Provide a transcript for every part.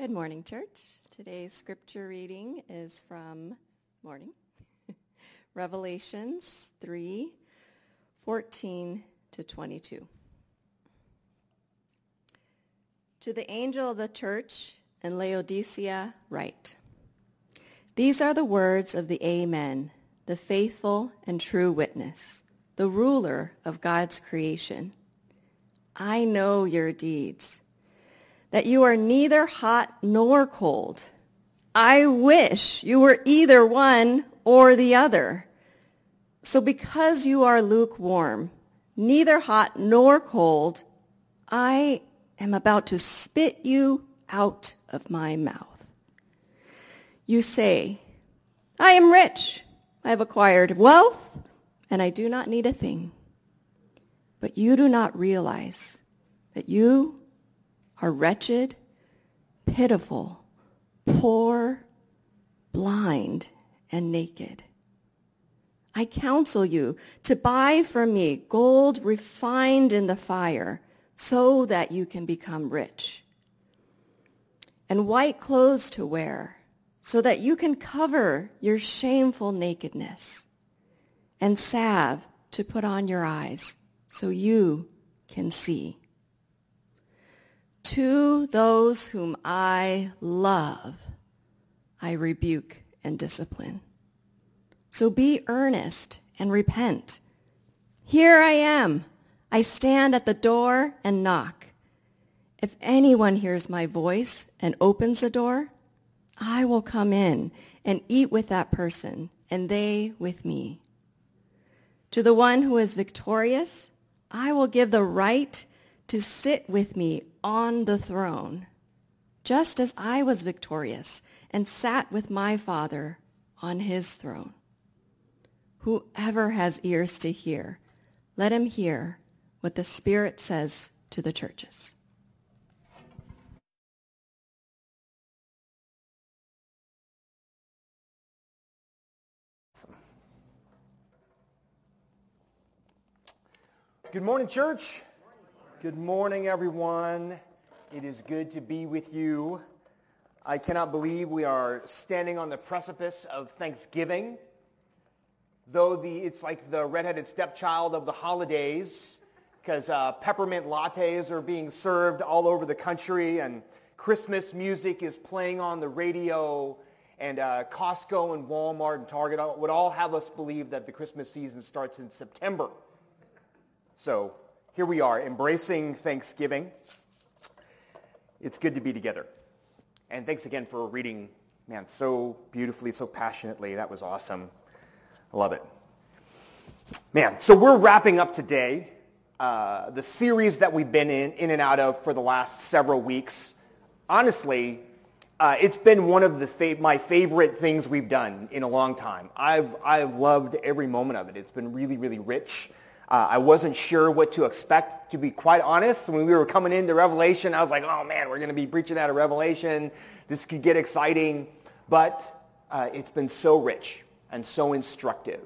Good morning, church. Today's scripture reading is from morning Revelations 3 14 to 22. To the angel of the church in Laodicea, write These are the words of the Amen, the faithful and true witness, the ruler of God's creation. I know your deeds that you are neither hot nor cold. I wish you were either one or the other. So because you are lukewarm, neither hot nor cold, I am about to spit you out of my mouth. You say, I am rich. I have acquired wealth, and I do not need a thing. But you do not realize that you are wretched, pitiful, poor, blind, and naked. I counsel you to buy from me gold refined in the fire so that you can become rich, and white clothes to wear so that you can cover your shameful nakedness, and salve to put on your eyes so you can see. To those whom I love, I rebuke and discipline. So be earnest and repent. Here I am. I stand at the door and knock. If anyone hears my voice and opens the door, I will come in and eat with that person, and they with me. To the one who is victorious, I will give the right to sit with me on the throne, just as I was victorious and sat with my Father on his throne. Whoever has ears to hear, let him hear what the Spirit says to the churches. Good morning, church. Good morning, everyone. It is good to be with you. I cannot believe we are standing on the precipice of Thanksgiving. Though the, it's like the redheaded stepchild of the holidays, because uh, peppermint lattes are being served all over the country, and Christmas music is playing on the radio, and uh, Costco and Walmart and Target would all have us believe that the Christmas season starts in September. So here we are embracing Thanksgiving. It's good to be together. And thanks again for reading, man, so beautifully, so passionately. That was awesome. I love it. Man, so we're wrapping up today uh, the series that we've been in, in and out of for the last several weeks. Honestly, uh, it's been one of the fa- my favorite things we've done in a long time. I've, I've loved every moment of it. It's been really, really rich. Uh, I wasn't sure what to expect, to be quite honest. When we were coming into Revelation, I was like, oh man, we're going to be preaching out of Revelation. This could get exciting. But uh, it's been so rich and so instructive.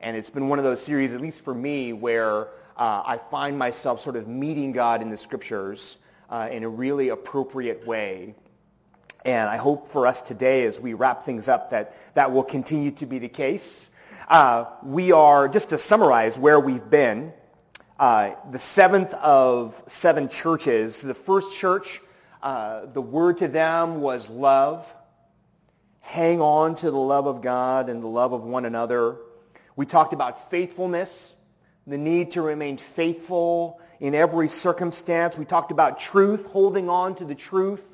And it's been one of those series, at least for me, where uh, I find myself sort of meeting God in the scriptures uh, in a really appropriate way. And I hope for us today as we wrap things up that that will continue to be the case. Uh, we are, just to summarize where we've been, uh, the seventh of seven churches. The first church, uh, the word to them was love. Hang on to the love of God and the love of one another. We talked about faithfulness, the need to remain faithful in every circumstance. We talked about truth, holding on to the truth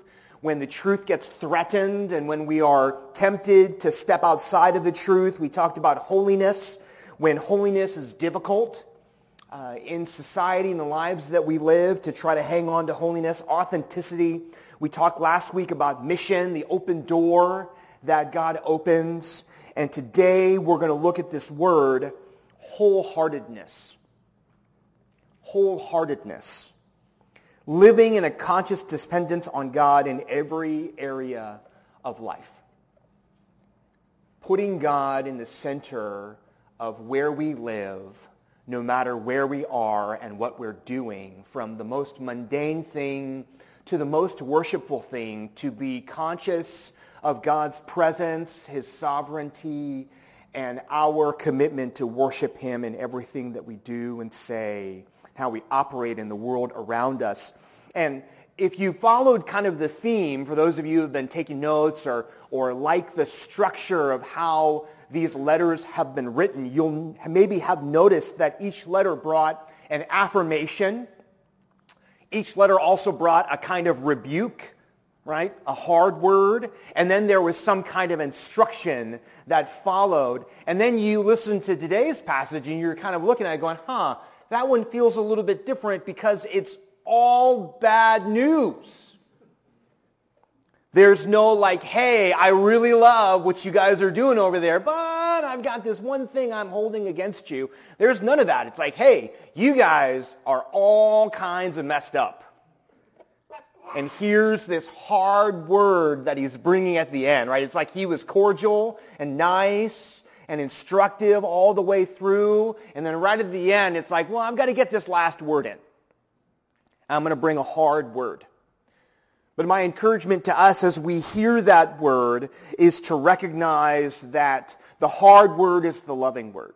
when the truth gets threatened and when we are tempted to step outside of the truth. We talked about holiness when holiness is difficult uh, in society and the lives that we live to try to hang on to holiness. Authenticity. We talked last week about mission, the open door that God opens. And today we're going to look at this word, wholeheartedness. Wholeheartedness living in a conscious dependence on God in every area of life. Putting God in the center of where we live, no matter where we are and what we're doing, from the most mundane thing to the most worshipful thing, to be conscious of God's presence, his sovereignty, and our commitment to worship him in everything that we do and say, how we operate in the world around us. And if you followed kind of the theme, for those of you who have been taking notes or, or like the structure of how these letters have been written, you'll maybe have noticed that each letter brought an affirmation. Each letter also brought a kind of rebuke, right? A hard word. And then there was some kind of instruction that followed. And then you listen to today's passage and you're kind of looking at it going, huh, that one feels a little bit different because it's all bad news. There's no like, hey, I really love what you guys are doing over there, but I've got this one thing I'm holding against you. There's none of that. It's like, hey, you guys are all kinds of messed up. And here's this hard word that he's bringing at the end, right? It's like he was cordial and nice and instructive all the way through. And then right at the end, it's like, well, I've got to get this last word in. I'm going to bring a hard word. But my encouragement to us as we hear that word is to recognize that the hard word is the loving word.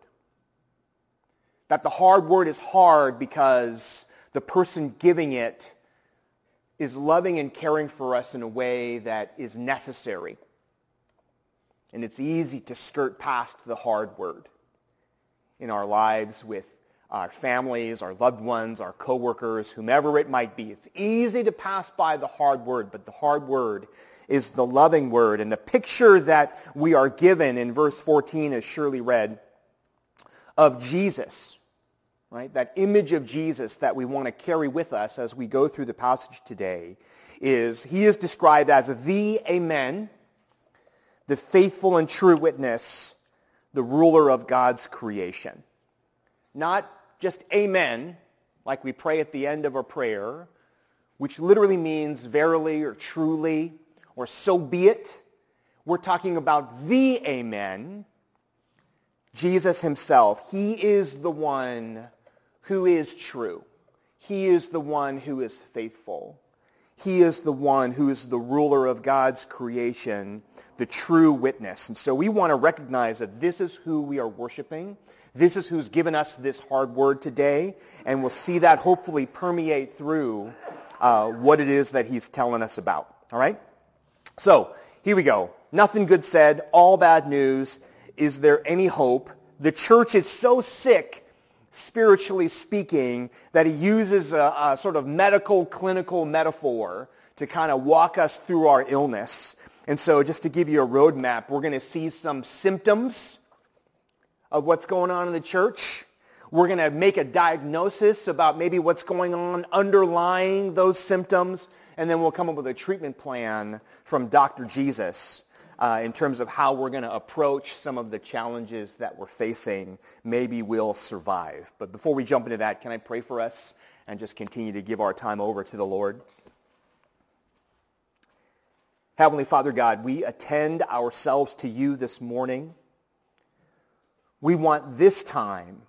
That the hard word is hard because the person giving it is loving and caring for us in a way that is necessary. And it's easy to skirt past the hard word in our lives with our families, our loved ones, our coworkers, whomever it might be. It's easy to pass by the hard word, but the hard word is the loving word. And the picture that we are given in verse 14, as Shirley read, of Jesus, right? That image of Jesus that we want to carry with us as we go through the passage today is he is described as the Amen, the faithful and true witness, the ruler of God's creation. Not just amen, like we pray at the end of a prayer, which literally means verily or truly or so be it. We're talking about the amen, Jesus himself. He is the one who is true. He is the one who is faithful. He is the one who is the ruler of God's creation, the true witness. And so we want to recognize that this is who we are worshiping. This is who's given us this hard word today, and we'll see that hopefully permeate through uh, what it is that he's telling us about. All right? So, here we go. Nothing good said, all bad news. Is there any hope? The church is so sick, spiritually speaking, that he uses a, a sort of medical, clinical metaphor to kind of walk us through our illness. And so just to give you a roadmap, we're going to see some symptoms of what's going on in the church. We're going to make a diagnosis about maybe what's going on underlying those symptoms, and then we'll come up with a treatment plan from Dr. Jesus uh, in terms of how we're going to approach some of the challenges that we're facing. Maybe we'll survive. But before we jump into that, can I pray for us and just continue to give our time over to the Lord? Heavenly Father God, we attend ourselves to you this morning. We want this time,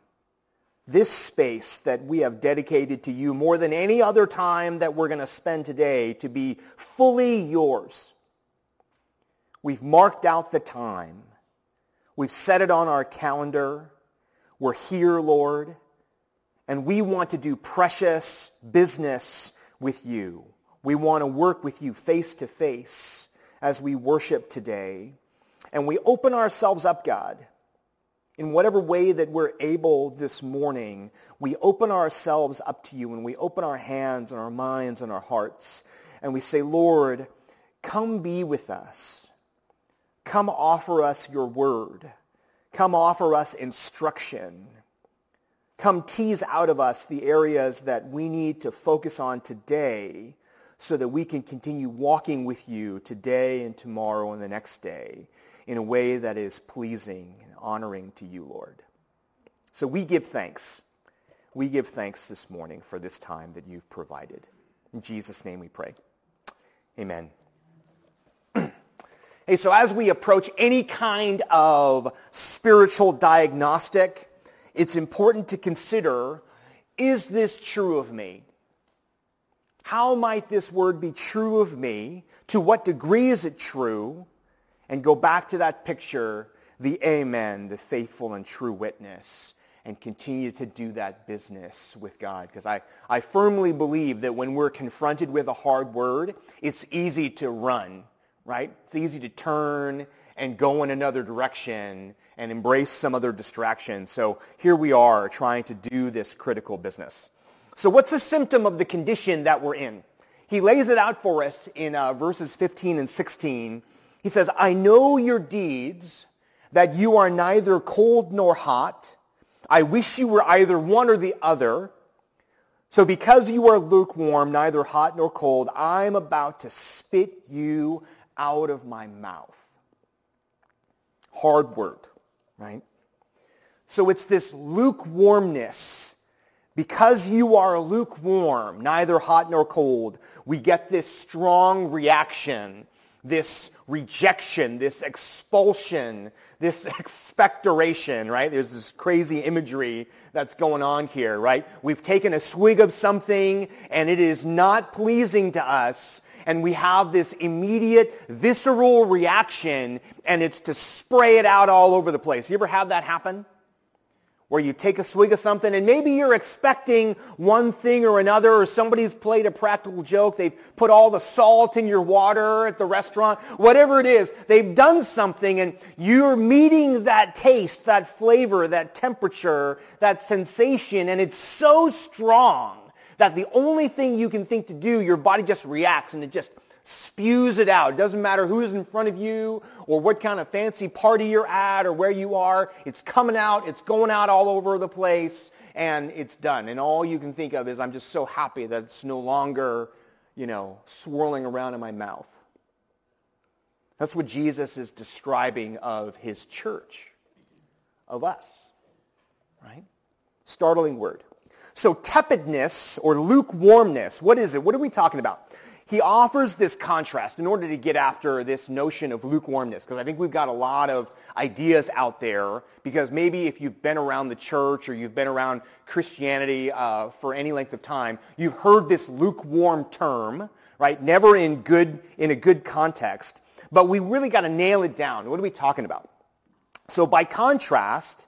this space that we have dedicated to you more than any other time that we're going to spend today to be fully yours. We've marked out the time. We've set it on our calendar. We're here, Lord. And we want to do precious business with you. We want to work with you face to face as we worship today. And we open ourselves up, God in whatever way that we're able this morning, we open ourselves up to you and we open our hands and our minds and our hearts and we say, Lord, come be with us. Come offer us your word. Come offer us instruction. Come tease out of us the areas that we need to focus on today so that we can continue walking with you today and tomorrow and the next day in a way that is pleasing and honoring to you, Lord. So we give thanks. We give thanks this morning for this time that you've provided. In Jesus' name we pray. Amen. Hey, so as we approach any kind of spiritual diagnostic, it's important to consider, is this true of me? How might this word be true of me? To what degree is it true? And go back to that picture, the amen, the faithful and true witness, and continue to do that business with God. Because I, I firmly believe that when we're confronted with a hard word, it's easy to run, right? It's easy to turn and go in another direction and embrace some other distraction. So here we are trying to do this critical business. So what's the symptom of the condition that we're in? He lays it out for us in uh, verses 15 and 16. He says, I know your deeds, that you are neither cold nor hot. I wish you were either one or the other. So because you are lukewarm, neither hot nor cold, I'm about to spit you out of my mouth. Hard word, right? So it's this lukewarmness because you are lukewarm, neither hot nor cold, we get this strong reaction, this rejection, this expulsion, this expectoration, right? There's this crazy imagery that's going on here, right? We've taken a swig of something and it is not pleasing to us and we have this immediate visceral reaction and it's to spray it out all over the place. You ever have that happen? where you take a swig of something and maybe you're expecting one thing or another or somebody's played a practical joke. They've put all the salt in your water at the restaurant. Whatever it is, they've done something and you're meeting that taste, that flavor, that temperature, that sensation and it's so strong that the only thing you can think to do, your body just reacts and it just spews it out. It doesn't matter who's in front of you or what kind of fancy party you're at or where you are. It's coming out. It's going out all over the place and it's done. And all you can think of is I'm just so happy that it's no longer, you know, swirling around in my mouth. That's what Jesus is describing of his church, of us, right? Startling word. So tepidness or lukewarmness, what is it? What are we talking about? he offers this contrast in order to get after this notion of lukewarmness, because I think we've got a lot of ideas out there, because maybe if you've been around the church or you've been around Christianity uh, for any length of time, you've heard this lukewarm term, right? Never in good, in a good context. But we really got to nail it down. What are we talking about? So by contrast,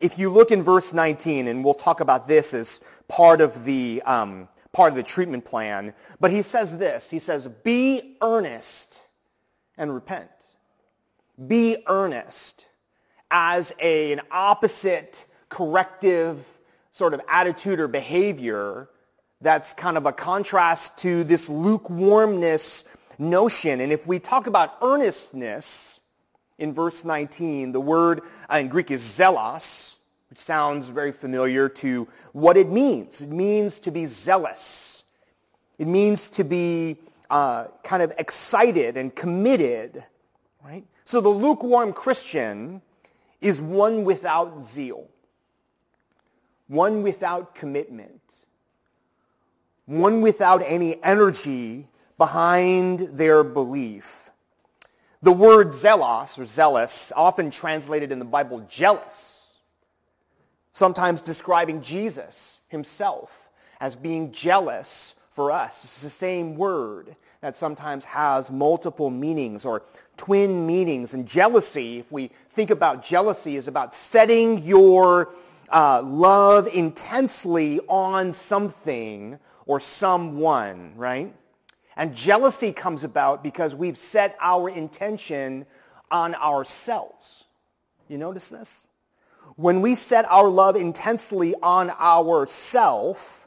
if you look in verse 19, and we'll talk about this as part of the, um, part of the treatment plan. But he says this. He says, be earnest and repent. Be earnest as a, an opposite corrective sort of attitude or behavior that's kind of a contrast to this lukewarmness notion. And if we talk about earnestness in verse 19, the word in Greek is zelos, which sounds very familiar to what it means. It means to be zealous. It means to be uh, kind of excited and committed, right? So the lukewarm Christian is one without zeal, one without commitment, one without any energy behind their belief. The word zealous or zealous, often translated in the Bible jealous, sometimes describing Jesus himself as being jealous for us. It's the same word that sometimes has multiple meanings or twin meanings. And jealousy, if we think about jealousy, is about setting your uh, love intensely on something or someone, right? And jealousy comes about because we've set our intention on ourselves. You notice this? When we set our love intensely on ourself,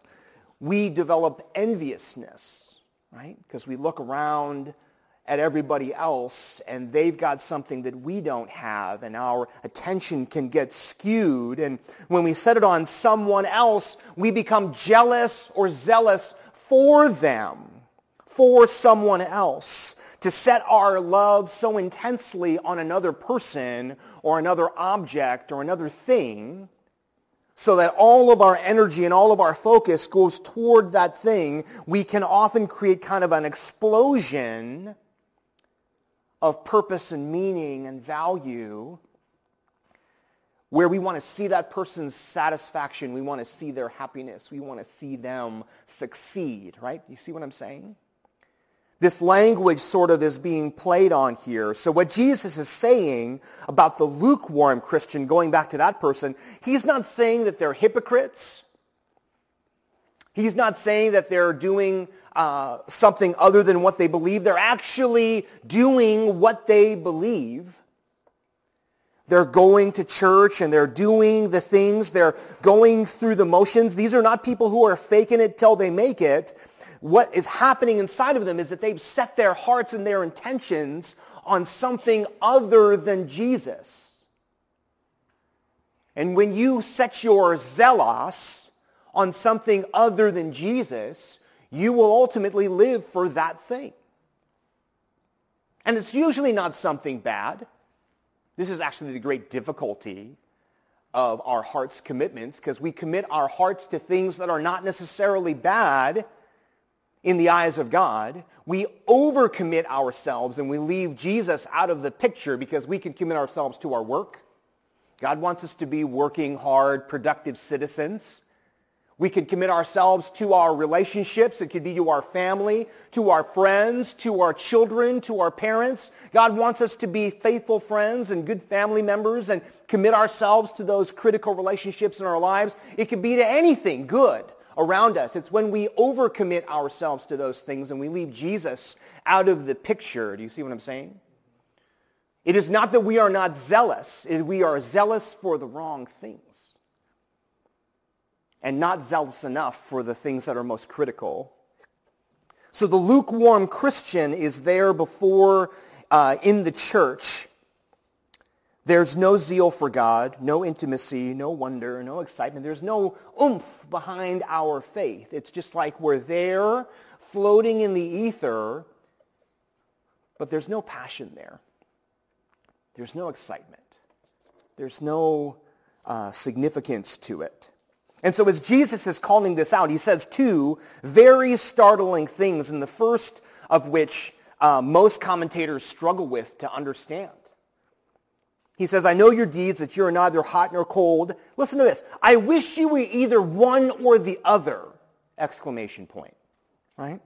we develop enviousness, right? Because we look around at everybody else and they've got something that we don't have and our attention can get skewed. And when we set it on someone else, we become jealous or zealous for them, for someone else to set our love so intensely on another person or another object or another thing so that all of our energy and all of our focus goes toward that thing, we can often create kind of an explosion of purpose and meaning and value where we want to see that person's satisfaction. We want to see their happiness. We want to see them succeed, right? You see what I'm saying? This language sort of is being played on here. So what Jesus is saying about the lukewarm Christian, going back to that person, he's not saying that they're hypocrites. He's not saying that they're doing uh, something other than what they believe. They're actually doing what they believe. They're going to church and they're doing the things. They're going through the motions. These are not people who are faking it till they make it what is happening inside of them is that they've set their hearts and their intentions on something other than Jesus. And when you set your zealous on something other than Jesus, you will ultimately live for that thing. And it's usually not something bad. This is actually the great difficulty of our heart's commitments because we commit our hearts to things that are not necessarily bad in the eyes of God, we overcommit ourselves and we leave Jesus out of the picture because we can commit ourselves to our work. God wants us to be working hard, productive citizens. We can commit ourselves to our relationships. It could be to our family, to our friends, to our children, to our parents. God wants us to be faithful friends and good family members and commit ourselves to those critical relationships in our lives. It could be to anything good around us. It's when we overcommit ourselves to those things and we leave Jesus out of the picture. Do you see what I'm saying? It is not that we are not zealous. We are zealous for the wrong things and not zealous enough for the things that are most critical. So the lukewarm Christian is there before uh, in the church there's no zeal for God, no intimacy, no wonder, no excitement. There's no oomph behind our faith. It's just like we're there floating in the ether, but there's no passion there. There's no excitement. There's no uh, significance to it. And so as Jesus is calling this out, he says two very startling things, and the first of which uh, most commentators struggle with to understand. He says, I know your deeds, that you are neither hot nor cold. Listen to this. I wish you were either one or the other! Exclamation point. Right?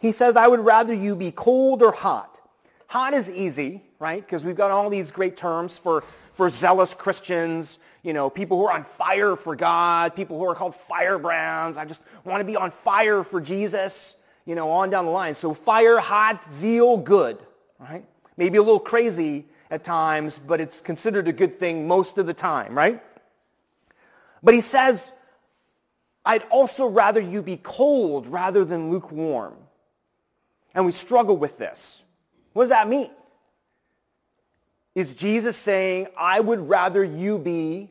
He says, I would rather you be cold or hot. Hot is easy, right? Because we've got all these great terms for, for zealous Christians, you know, people who are on fire for God, people who are called firebrands. I just want to be on fire for Jesus, you know, on down the line. So fire, hot, zeal, good, right? Maybe a little crazy at times, but it's considered a good thing most of the time, right? But he says, I'd also rather you be cold rather than lukewarm. And we struggle with this. What does that mean? Is Jesus saying, I would rather you be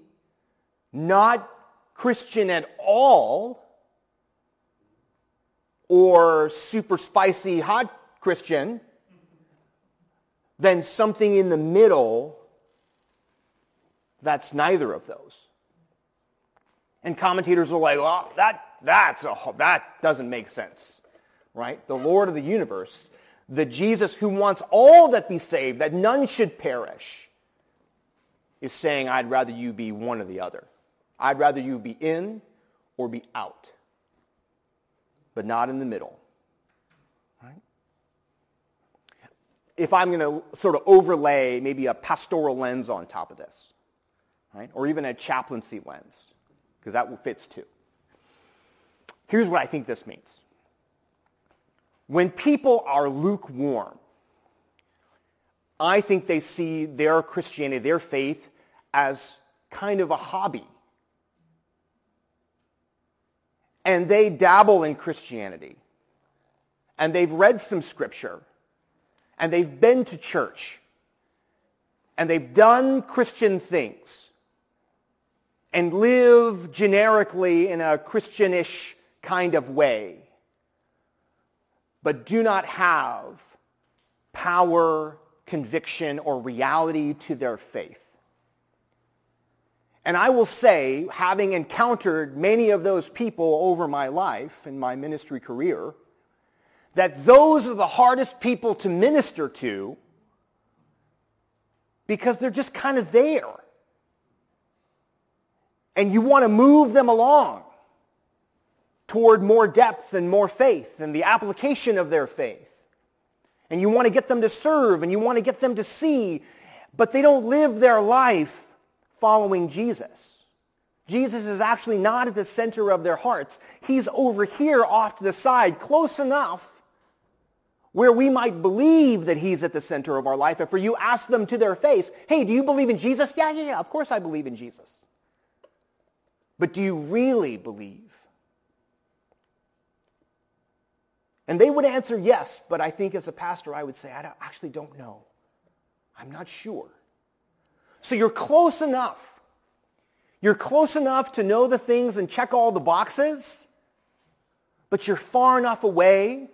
not Christian at all or super spicy hot Christian than something in the middle that's neither of those. And commentators are like, well, that, that's a, that doesn't make sense, right? The Lord of the universe, the Jesus who wants all that be saved, that none should perish, is saying, I'd rather you be one or the other. I'd rather you be in or be out, but not in the middle. If I'm going to sort of overlay maybe a pastoral lens on top of this, right? Or even a chaplaincy lens, because that fits too. Here's what I think this means. When people are lukewarm, I think they see their Christianity, their faith, as kind of a hobby. And they dabble in Christianity. And they've read some scripture and they've been to church. And they've done Christian things. And live generically in a Christianish kind of way, but do not have power, conviction, or reality to their faith. And I will say, having encountered many of those people over my life in my ministry career, that those are the hardest people to minister to because they're just kind of there. and you want to move them along toward more depth and more faith and the application of their faith. And you want to get them to serve and you want to get them to see, but they don't live their life following Jesus. Jesus is actually not at the center of their hearts. He's over here off to the side, close enough where we might believe that he's at the center of our life. If for you ask them to their face, hey, do you believe in Jesus? Yeah, yeah, yeah, of course I believe in Jesus. But do you really believe? And they would answer yes, but I think as a pastor I would say, I actually don't know. I'm not sure. So you're close enough. You're close enough to know the things and check all the boxes, but you're far enough away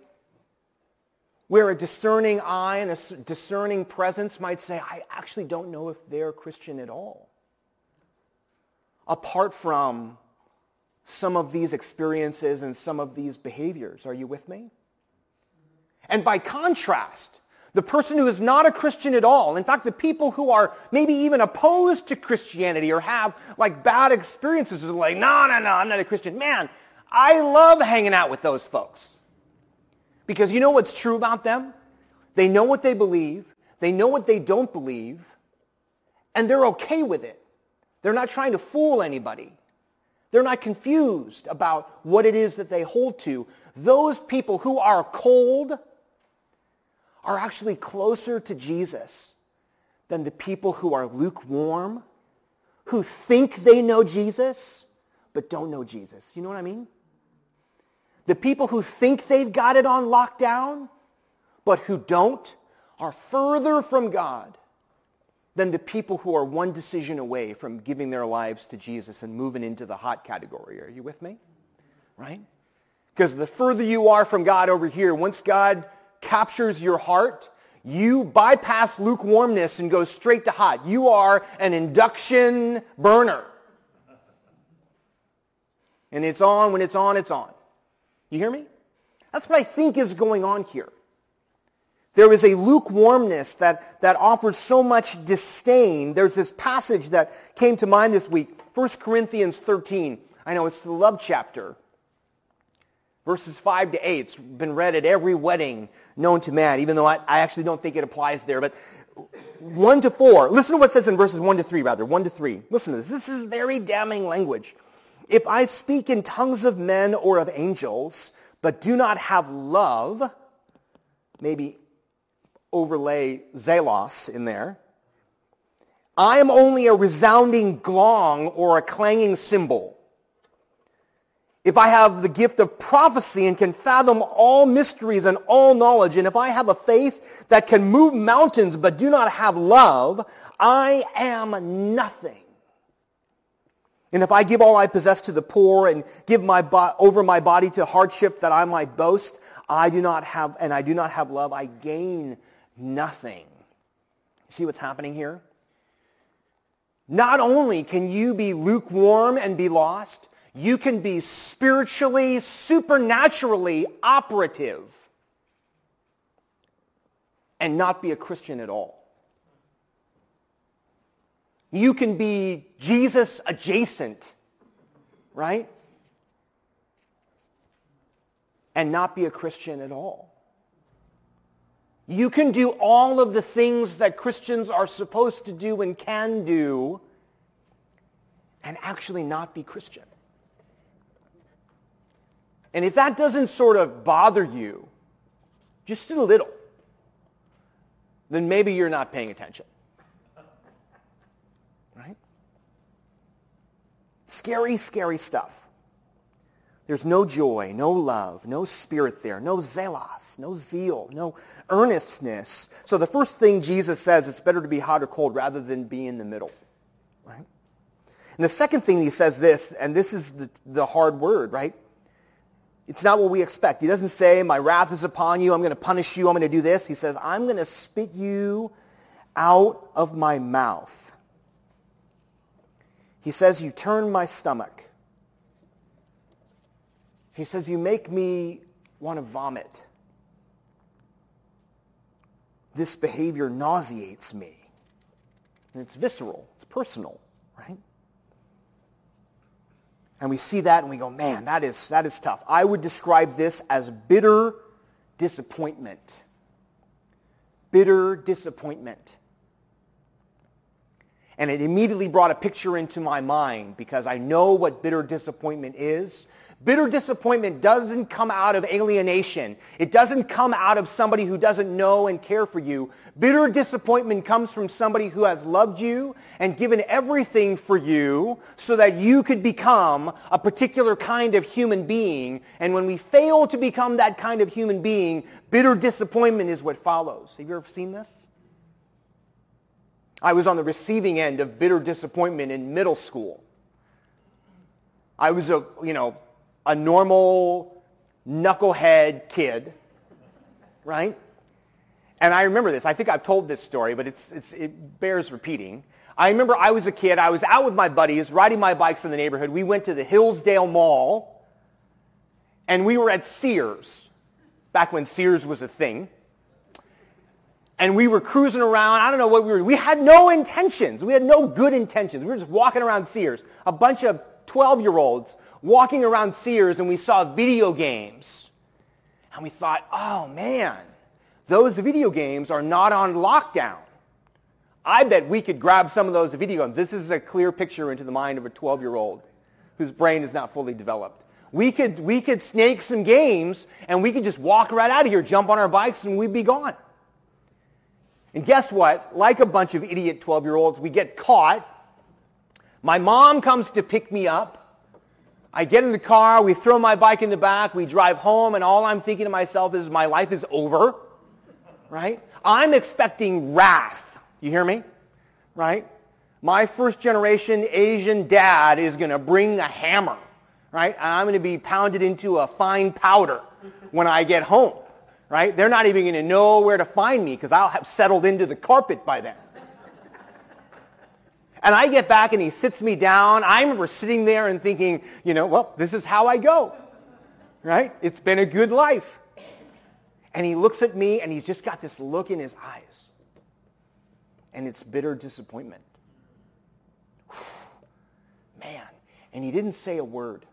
where a discerning eye and a discerning presence might say, I actually don't know if they're Christian at all. Apart from some of these experiences and some of these behaviors. Are you with me? And by contrast, the person who is not a Christian at all, in fact, the people who are maybe even opposed to Christianity or have like bad experiences are like, no, no, no, I'm not a Christian. Man, I love hanging out with those folks. Because you know what's true about them? They know what they believe. They know what they don't believe. And they're okay with it. They're not trying to fool anybody. They're not confused about what it is that they hold to. Those people who are cold are actually closer to Jesus than the people who are lukewarm, who think they know Jesus, but don't know Jesus. You know what I mean? The people who think they've got it on lockdown, but who don't, are further from God than the people who are one decision away from giving their lives to Jesus and moving into the hot category. Are you with me? Right? Because the further you are from God over here, once God captures your heart, you bypass lukewarmness and go straight to hot. You are an induction burner. And it's on when it's on, it's on. You hear me? That's what I think is going on here. There is a lukewarmness that, that offers so much disdain. There's this passage that came to mind this week, 1 Corinthians 13. I know it's the love chapter. Verses 5 to 8. It's been read at every wedding known to man, even though I, I actually don't think it applies there. But 1 to 4. Listen to what it says in verses 1 to 3, rather. 1 to 3. Listen to this. This is very damning language. If I speak in tongues of men or of angels, but do not have love, maybe overlay zelos in there, I am only a resounding gong or a clanging cymbal. If I have the gift of prophecy and can fathom all mysteries and all knowledge, and if I have a faith that can move mountains but do not have love, I am nothing. And if I give all I possess to the poor and give my bo- over my body to hardship that I might boast, I do not have, and I do not have love, I gain nothing. See what's happening here? Not only can you be lukewarm and be lost, you can be spiritually, supernaturally operative and not be a Christian at all. You can be Jesus adjacent, right? And not be a Christian at all. You can do all of the things that Christians are supposed to do and can do and actually not be Christian. And if that doesn't sort of bother you, just a little, then maybe you're not paying attention. Scary, scary stuff. There's no joy, no love, no spirit there, no zelos, no zeal, no earnestness. So the first thing Jesus says, it's better to be hot or cold rather than be in the middle. Right? And the second thing he says this, and this is the, the hard word, right? It's not what we expect. He doesn't say, my wrath is upon you, I'm going to punish you, I'm going to do this. He says, I'm going to spit you out of my mouth. He says, you turn my stomach. He says, You make me want to vomit. This behavior nauseates me. And it's visceral, it's personal, right? And we see that and we go, man, that is, that is tough. I would describe this as bitter disappointment. Bitter disappointment. And it immediately brought a picture into my mind because I know what bitter disappointment is. Bitter disappointment doesn't come out of alienation. It doesn't come out of somebody who doesn't know and care for you. Bitter disappointment comes from somebody who has loved you and given everything for you so that you could become a particular kind of human being. And when we fail to become that kind of human being, bitter disappointment is what follows. Have you ever seen this? I was on the receiving end of bitter disappointment in middle school. I was a, you know, a normal knucklehead kid, right? And I remember this. I think I've told this story, but it's, it's, it bears repeating. I remember I was a kid. I was out with my buddies, riding my bikes in the neighborhood. We went to the Hillsdale Mall, and we were at Sears, back when Sears was a thing. And we were cruising around. I don't know what we were. We had no intentions. We had no good intentions. We were just walking around Sears. A bunch of 12-year-olds walking around Sears and we saw video games. And we thought, oh man, those video games are not on lockdown. I bet we could grab some of those video games. This is a clear picture into the mind of a 12-year-old whose brain is not fully developed. We could, we could snake some games and we could just walk right out of here, jump on our bikes, and we'd be gone. And guess what? Like a bunch of idiot 12-year-olds, we get caught. My mom comes to pick me up. I get in the car, we throw my bike in the back, we drive home, and all I'm thinking to myself is my life is over, right? I'm expecting wrath. You hear me? Right? My first generation Asian dad is going to bring a hammer, right? And I'm going to be pounded into a fine powder when I get home, right? They're not even going to know where to find me because I'll have settled into the carpet by then. And I get back and he sits me down. I remember sitting there and thinking, you know, well, this is how I go. Right? It's been a good life. And he looks at me and he's just got this look in his eyes. And it's bitter disappointment. Man. And he didn't say a word.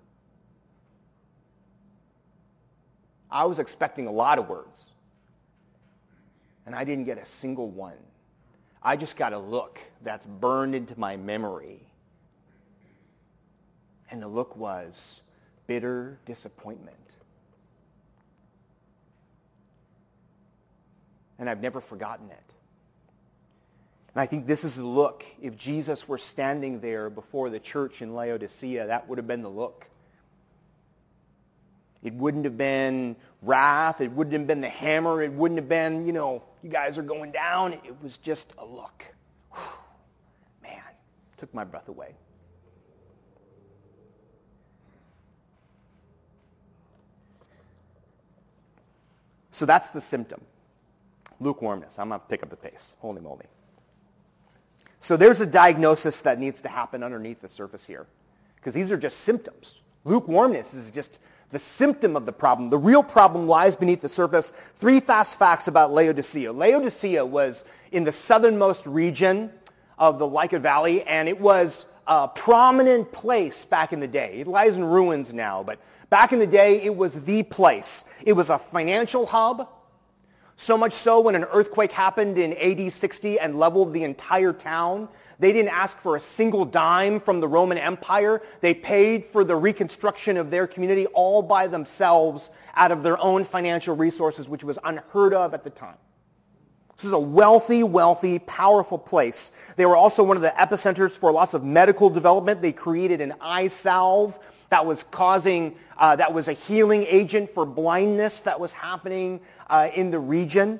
I was expecting a lot of words. And I didn't get a single one. I just got a look that's burned into my memory. And the look was bitter disappointment. And I've never forgotten it. And I think this is the look. If Jesus were standing there before the church in Laodicea, that would have been the look. It wouldn't have been wrath. It wouldn't have been the hammer. It wouldn't have been, you know, you guys are going down. It was just a look. Whew. Man, took my breath away. So that's the symptom. Lukewarmness. I'm going to pick up the pace. Holy moly. So there's a diagnosis that needs to happen underneath the surface here. Because these are just symptoms. Lukewarmness is just the symptom of the problem. The real problem lies beneath the surface. Three fast facts about Laodicea. Laodicea was in the southernmost region of the Lycus Valley, and it was a prominent place back in the day. It lies in ruins now, but back in the day, it was the place. It was a financial hub, so much so when an earthquake happened in AD 60 and leveled the entire town, they didn't ask for a single dime from the Roman Empire. They paid for the reconstruction of their community all by themselves out of their own financial resources, which was unheard of at the time. This is a wealthy, wealthy, powerful place. They were also one of the epicenters for lots of medical development. They created an eye salve that was causing, uh, that was a healing agent for blindness that was happening uh, in the region.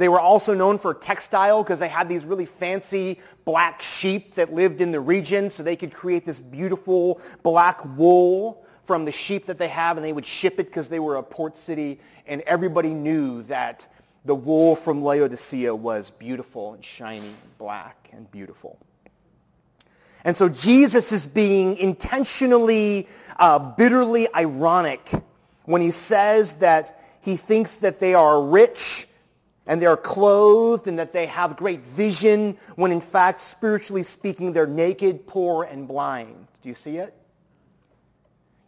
They were also known for textile because they had these really fancy black sheep that lived in the region so they could create this beautiful black wool from the sheep that they have and they would ship it because they were a port city and everybody knew that the wool from Laodicea was beautiful and shiny and black and beautiful. And so Jesus is being intentionally, uh, bitterly ironic when he says that he thinks that they are rich and they're clothed and that they have great vision when in fact, spiritually speaking, they're naked, poor, and blind. Do you see it?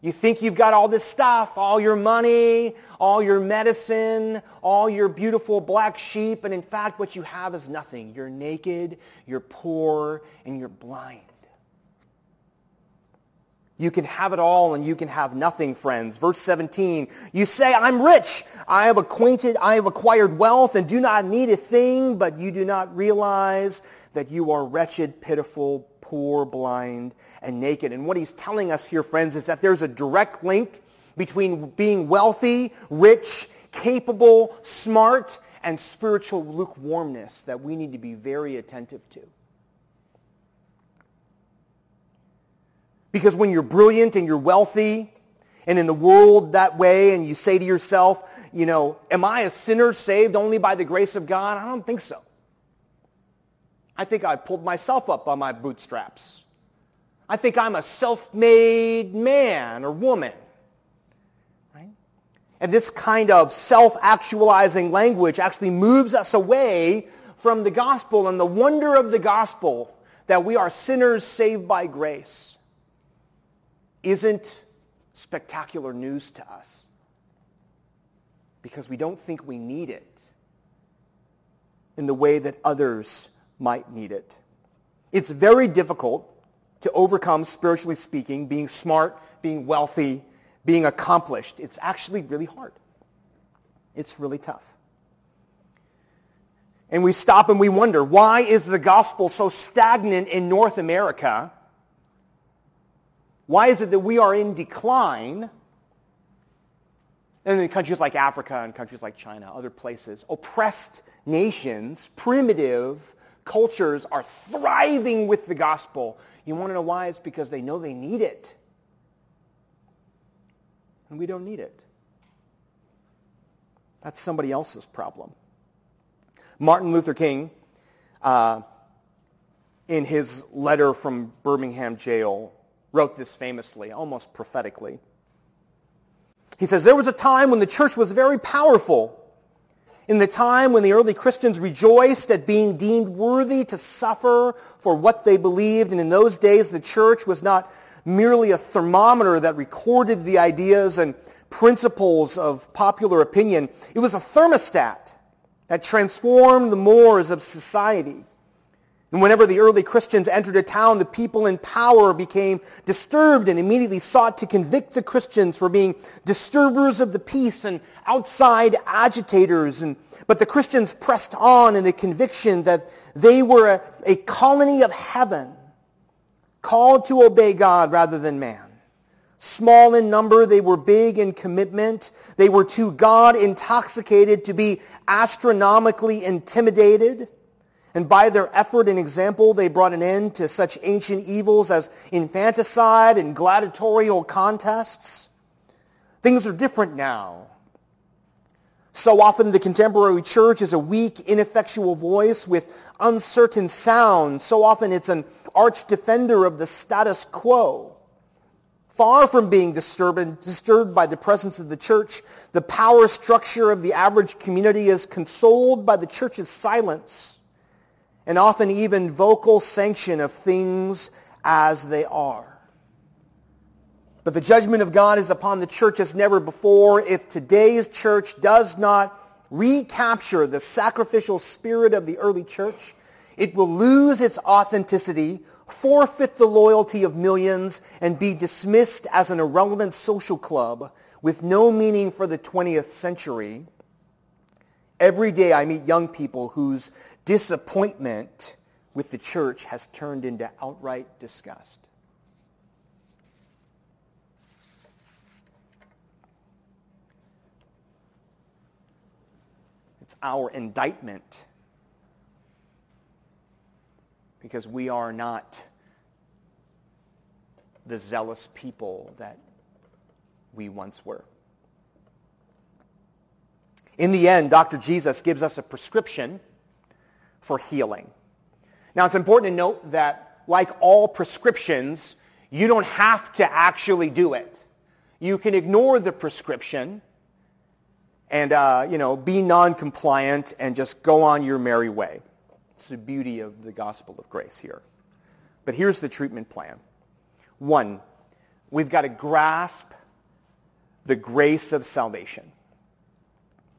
You think you've got all this stuff, all your money, all your medicine, all your beautiful black sheep, and in fact what you have is nothing. You're naked, you're poor, and you're blind. You can have it all and you can have nothing, friends. Verse 17, you say, I'm rich. I have acquainted, I have acquired wealth and do not need a thing, but you do not realize that you are wretched, pitiful, poor, blind, and naked. And what he's telling us here, friends, is that there's a direct link between being wealthy, rich, capable, smart, and spiritual lukewarmness that we need to be very attentive to. Because when you're brilliant and you're wealthy and in the world that way and you say to yourself, you know, am I a sinner saved only by the grace of God? I don't think so. I think I pulled myself up by my bootstraps. I think I'm a self-made man or woman. Right? And this kind of self-actualizing language actually moves us away from the gospel and the wonder of the gospel that we are sinners saved by grace isn't spectacular news to us because we don't think we need it in the way that others might need it. It's very difficult to overcome, spiritually speaking, being smart, being wealthy, being accomplished. It's actually really hard. It's really tough. And we stop and we wonder, why is the gospel so stagnant in North America? Why is it that we are in decline? And in countries like Africa and countries like China, other places, oppressed nations, primitive, cultures are thriving with the gospel. You want to know why? It's because they know they need it. And we don't need it. That's somebody else's problem. Martin Luther King, uh, in his letter from Birmingham jail, wrote this famously, almost prophetically. He says, There was a time when the church was very powerful in the time when the early Christians rejoiced at being deemed worthy to suffer for what they believed, and in those days the church was not merely a thermometer that recorded the ideas and principles of popular opinion. It was a thermostat that transformed the mores of society. And whenever the early Christians entered a town, the people in power became disturbed and immediately sought to convict the Christians for being disturbers of the peace and outside agitators. And, but the Christians pressed on in the conviction that they were a, a colony of heaven, called to obey God rather than man. Small in number, they were big in commitment. They were too God intoxicated to be astronomically intimidated. And by their effort and example, they brought an end to such ancient evils as infanticide and gladiatorial contests. Things are different now. So often the contemporary church is a weak, ineffectual voice with uncertain sound. So often it's an arch defender of the status quo. Far from being disturbed, disturbed by the presence of the church, the power structure of the average community is consoled by the church's silence and often even vocal sanction of things as they are. But the judgment of God is upon the church as never before if today's church does not recapture the sacrificial spirit of the early church. It will lose its authenticity, forfeit the loyalty of millions, and be dismissed as an irrelevant social club with no meaning for the 20th century. Every day I meet young people whose disappointment with the church has turned into outright disgust. It's our indictment because we are not the zealous people that we once were. In the end, Dr. Jesus gives us a prescription for healing. Now, it's important to note that, like all prescriptions, you don't have to actually do it. You can ignore the prescription and, uh, you know, be non-compliant and just go on your merry way. It's the beauty of the gospel of grace here. But here's the treatment plan. One, we've got to grasp the grace of salvation.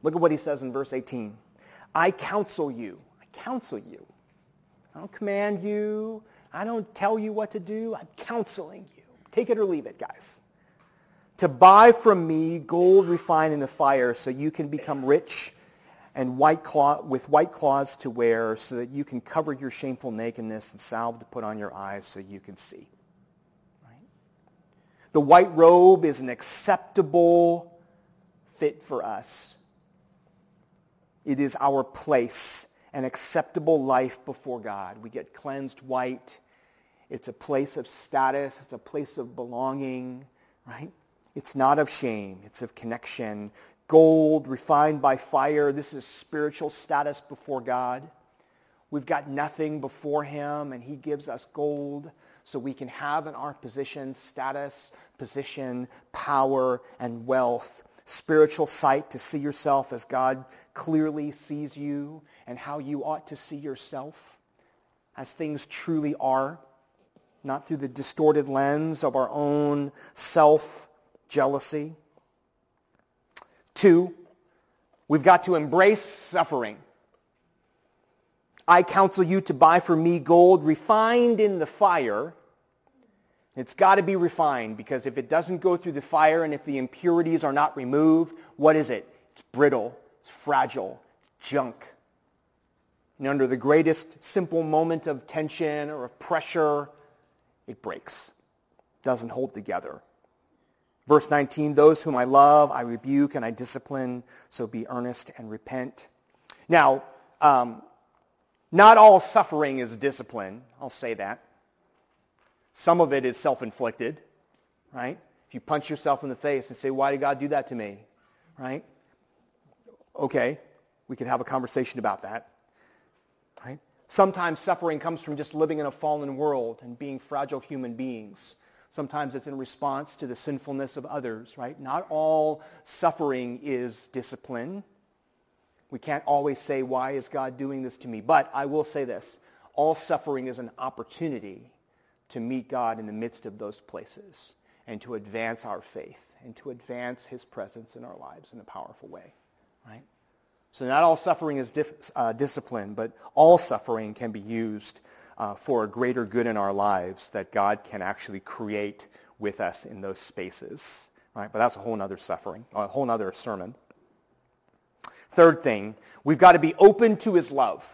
Look at what he says in verse 18. I counsel you. I counsel you. I don't command you. I don't tell you what to do. I'm counseling you. Take it or leave it, guys. To buy from me gold refined in the fire so you can become rich and white cloth, with white cloths to wear so that you can cover your shameful nakedness and salve to put on your eyes so you can see. Right? The white robe is an acceptable fit for us. It is our place, an acceptable life before God. We get cleansed white. It's a place of status. It's a place of belonging, right? It's not of shame. It's of connection. Gold refined by fire. This is spiritual status before God. We've got nothing before him, and he gives us gold so we can have in our position status, position, power, and wealth. Spiritual sight to see yourself as God clearly sees you and how you ought to see yourself as things truly are not through the distorted lens of our own self-jealousy. Two, we've got to embrace suffering. I counsel you to buy for me gold refined in the fire. It's got to be refined because if it doesn't go through the fire and if the impurities are not removed, what is it? It's brittle, it's fragile, it's junk. And under the greatest simple moment of tension or of pressure, it breaks, It doesn't hold together. Verse 19, those whom I love, I rebuke and I discipline, so be earnest and repent. Now, um, not all suffering is discipline. I'll say that. Some of it is self-inflicted, right? If you punch yourself in the face and say, why did God do that to me? Right? Okay, we can have a conversation about that. Right? Sometimes suffering comes from just living in a fallen world and being fragile human beings. Sometimes it's in response to the sinfulness of others, right? Not all suffering is discipline. We can't always say, why is God doing this to me? But I will say this. All suffering is an opportunity to meet God in the midst of those places and to advance our faith and to advance his presence in our lives in a powerful way, right? So not all suffering is dif- uh, discipline, but all suffering can be used uh, for a greater good in our lives that God can actually create with us in those spaces. Right? But that's a whole other suffering, a whole other sermon. Third thing, we've got to be open to his love.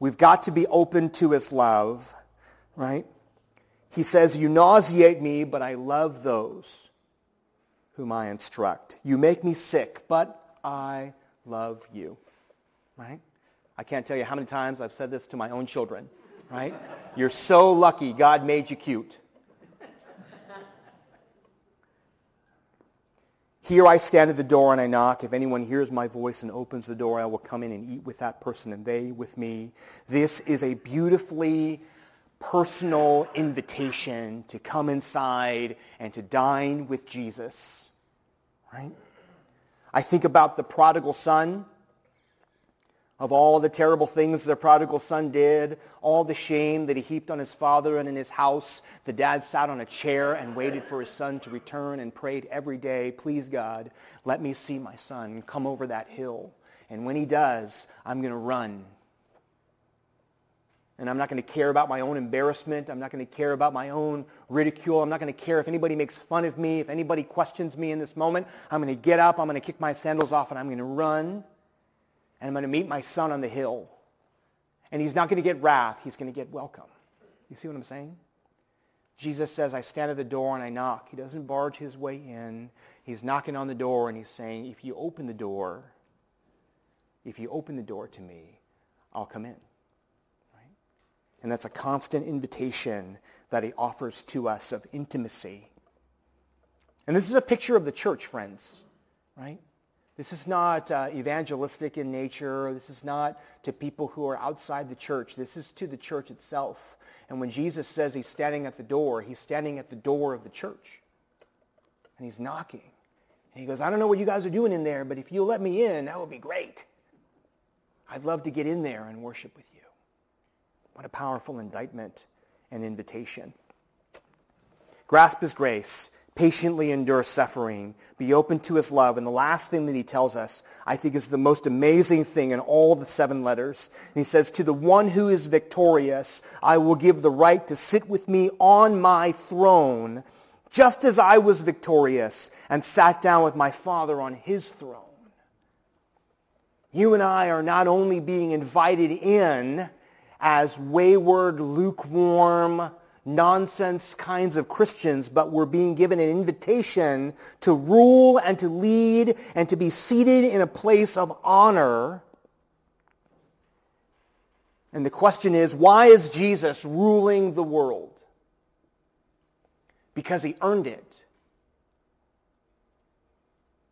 We've got to be open to his love, right? He says, you nauseate me, but I love those whom I instruct. You make me sick, but I love you. Right? I can't tell you how many times I've said this to my own children. Right? You're so lucky God made you cute. Here I stand at the door and I knock. If anyone hears my voice and opens the door, I will come in and eat with that person and they with me. This is a beautifully personal invitation to come inside and to dine with Jesus. Right? I think about the prodigal son, of all the terrible things the prodigal son did, all the shame that he heaped on his father and in his house. The dad sat on a chair and waited for his son to return and prayed every day, please God, let me see my son come over that hill. And when he does, I'm going to run and I'm not going to care about my own embarrassment. I'm not going to care about my own ridicule. I'm not going to care if anybody makes fun of me, if anybody questions me in this moment. I'm going to get up, I'm going to kick my sandals off, and I'm going to run. And I'm going to meet my son on the hill. And he's not going to get wrath. He's going to get welcome. You see what I'm saying? Jesus says, I stand at the door and I knock. He doesn't barge his way in. He's knocking on the door and he's saying, if you open the door, if you open the door to me, I'll come in. And that's a constant invitation that he offers to us of intimacy. And this is a picture of the church, friends, right? This is not uh, evangelistic in nature. This is not to people who are outside the church. This is to the church itself. And when Jesus says he's standing at the door, he's standing at the door of the church. And he's knocking. And he goes, I don't know what you guys are doing in there, but if you'll let me in, that would be great. I'd love to get in there and worship with you. What a powerful indictment and invitation. Grasp his grace. patiently endure suffering, be open to his love. And the last thing that he tells us, I think is the most amazing thing in all the seven letters. And he says, to the one who is victorious, I will give the right to sit with me on my throne, just as I was victorious and sat down with my Father on his throne. You and I are not only being invited in as wayward, lukewarm, nonsense kinds of Christians, but we're being given an invitation to rule and to lead and to be seated in a place of honor. And the question is, why is Jesus ruling the world? Because he earned it.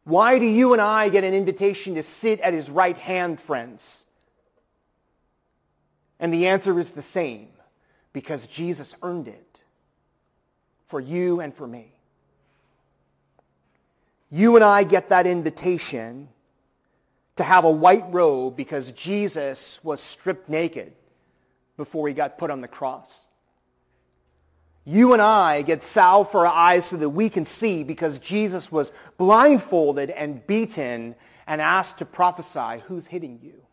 Why do you and I get an invitation to sit at his right hand, friends? And the answer is the same because Jesus earned it for you and for me. You and I get that invitation to have a white robe because Jesus was stripped naked before he got put on the cross. You and I get salve for our eyes so that we can see because Jesus was blindfolded and beaten and asked to prophesy who's hitting you.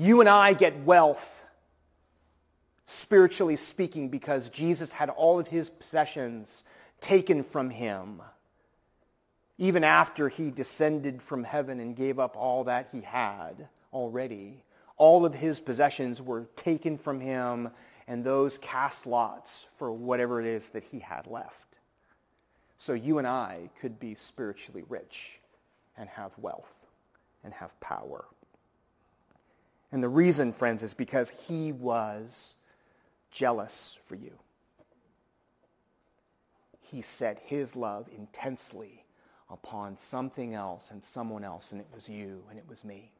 You and I get wealth, spiritually speaking, because Jesus had all of his possessions taken from him. Even after he descended from heaven and gave up all that he had already, all of his possessions were taken from him and those cast lots for whatever it is that he had left. So you and I could be spiritually rich and have wealth and have power. And the reason, friends, is because he was jealous for you. He set his love intensely upon something else and someone else, and it was you and it was me.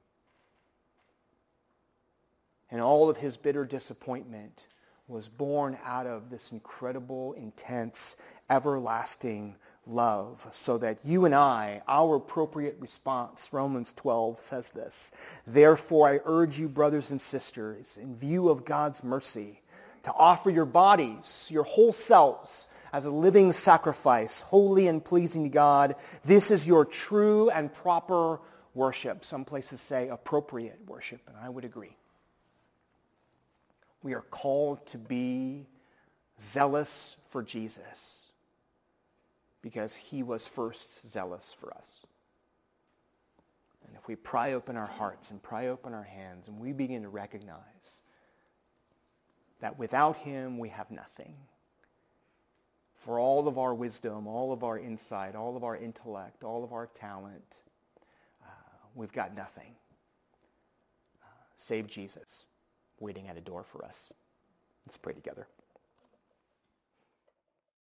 And all of his bitter disappointment was born out of this incredible, intense, everlasting love so that you and I, our appropriate response, Romans 12 says this, Therefore I urge you, brothers and sisters, in view of God's mercy, to offer your bodies, your whole selves, as a living sacrifice, holy and pleasing to God. This is your true and proper worship. Some places say appropriate worship, and I would agree. We are called to be zealous for Jesus because he was first zealous for us. And if we pry open our hearts and pry open our hands and we begin to recognize that without him we have nothing, for all of our wisdom, all of our insight, all of our intellect, all of our talent, uh, we've got nothing. Uh, save Jesus waiting at a door for us. Let's pray together.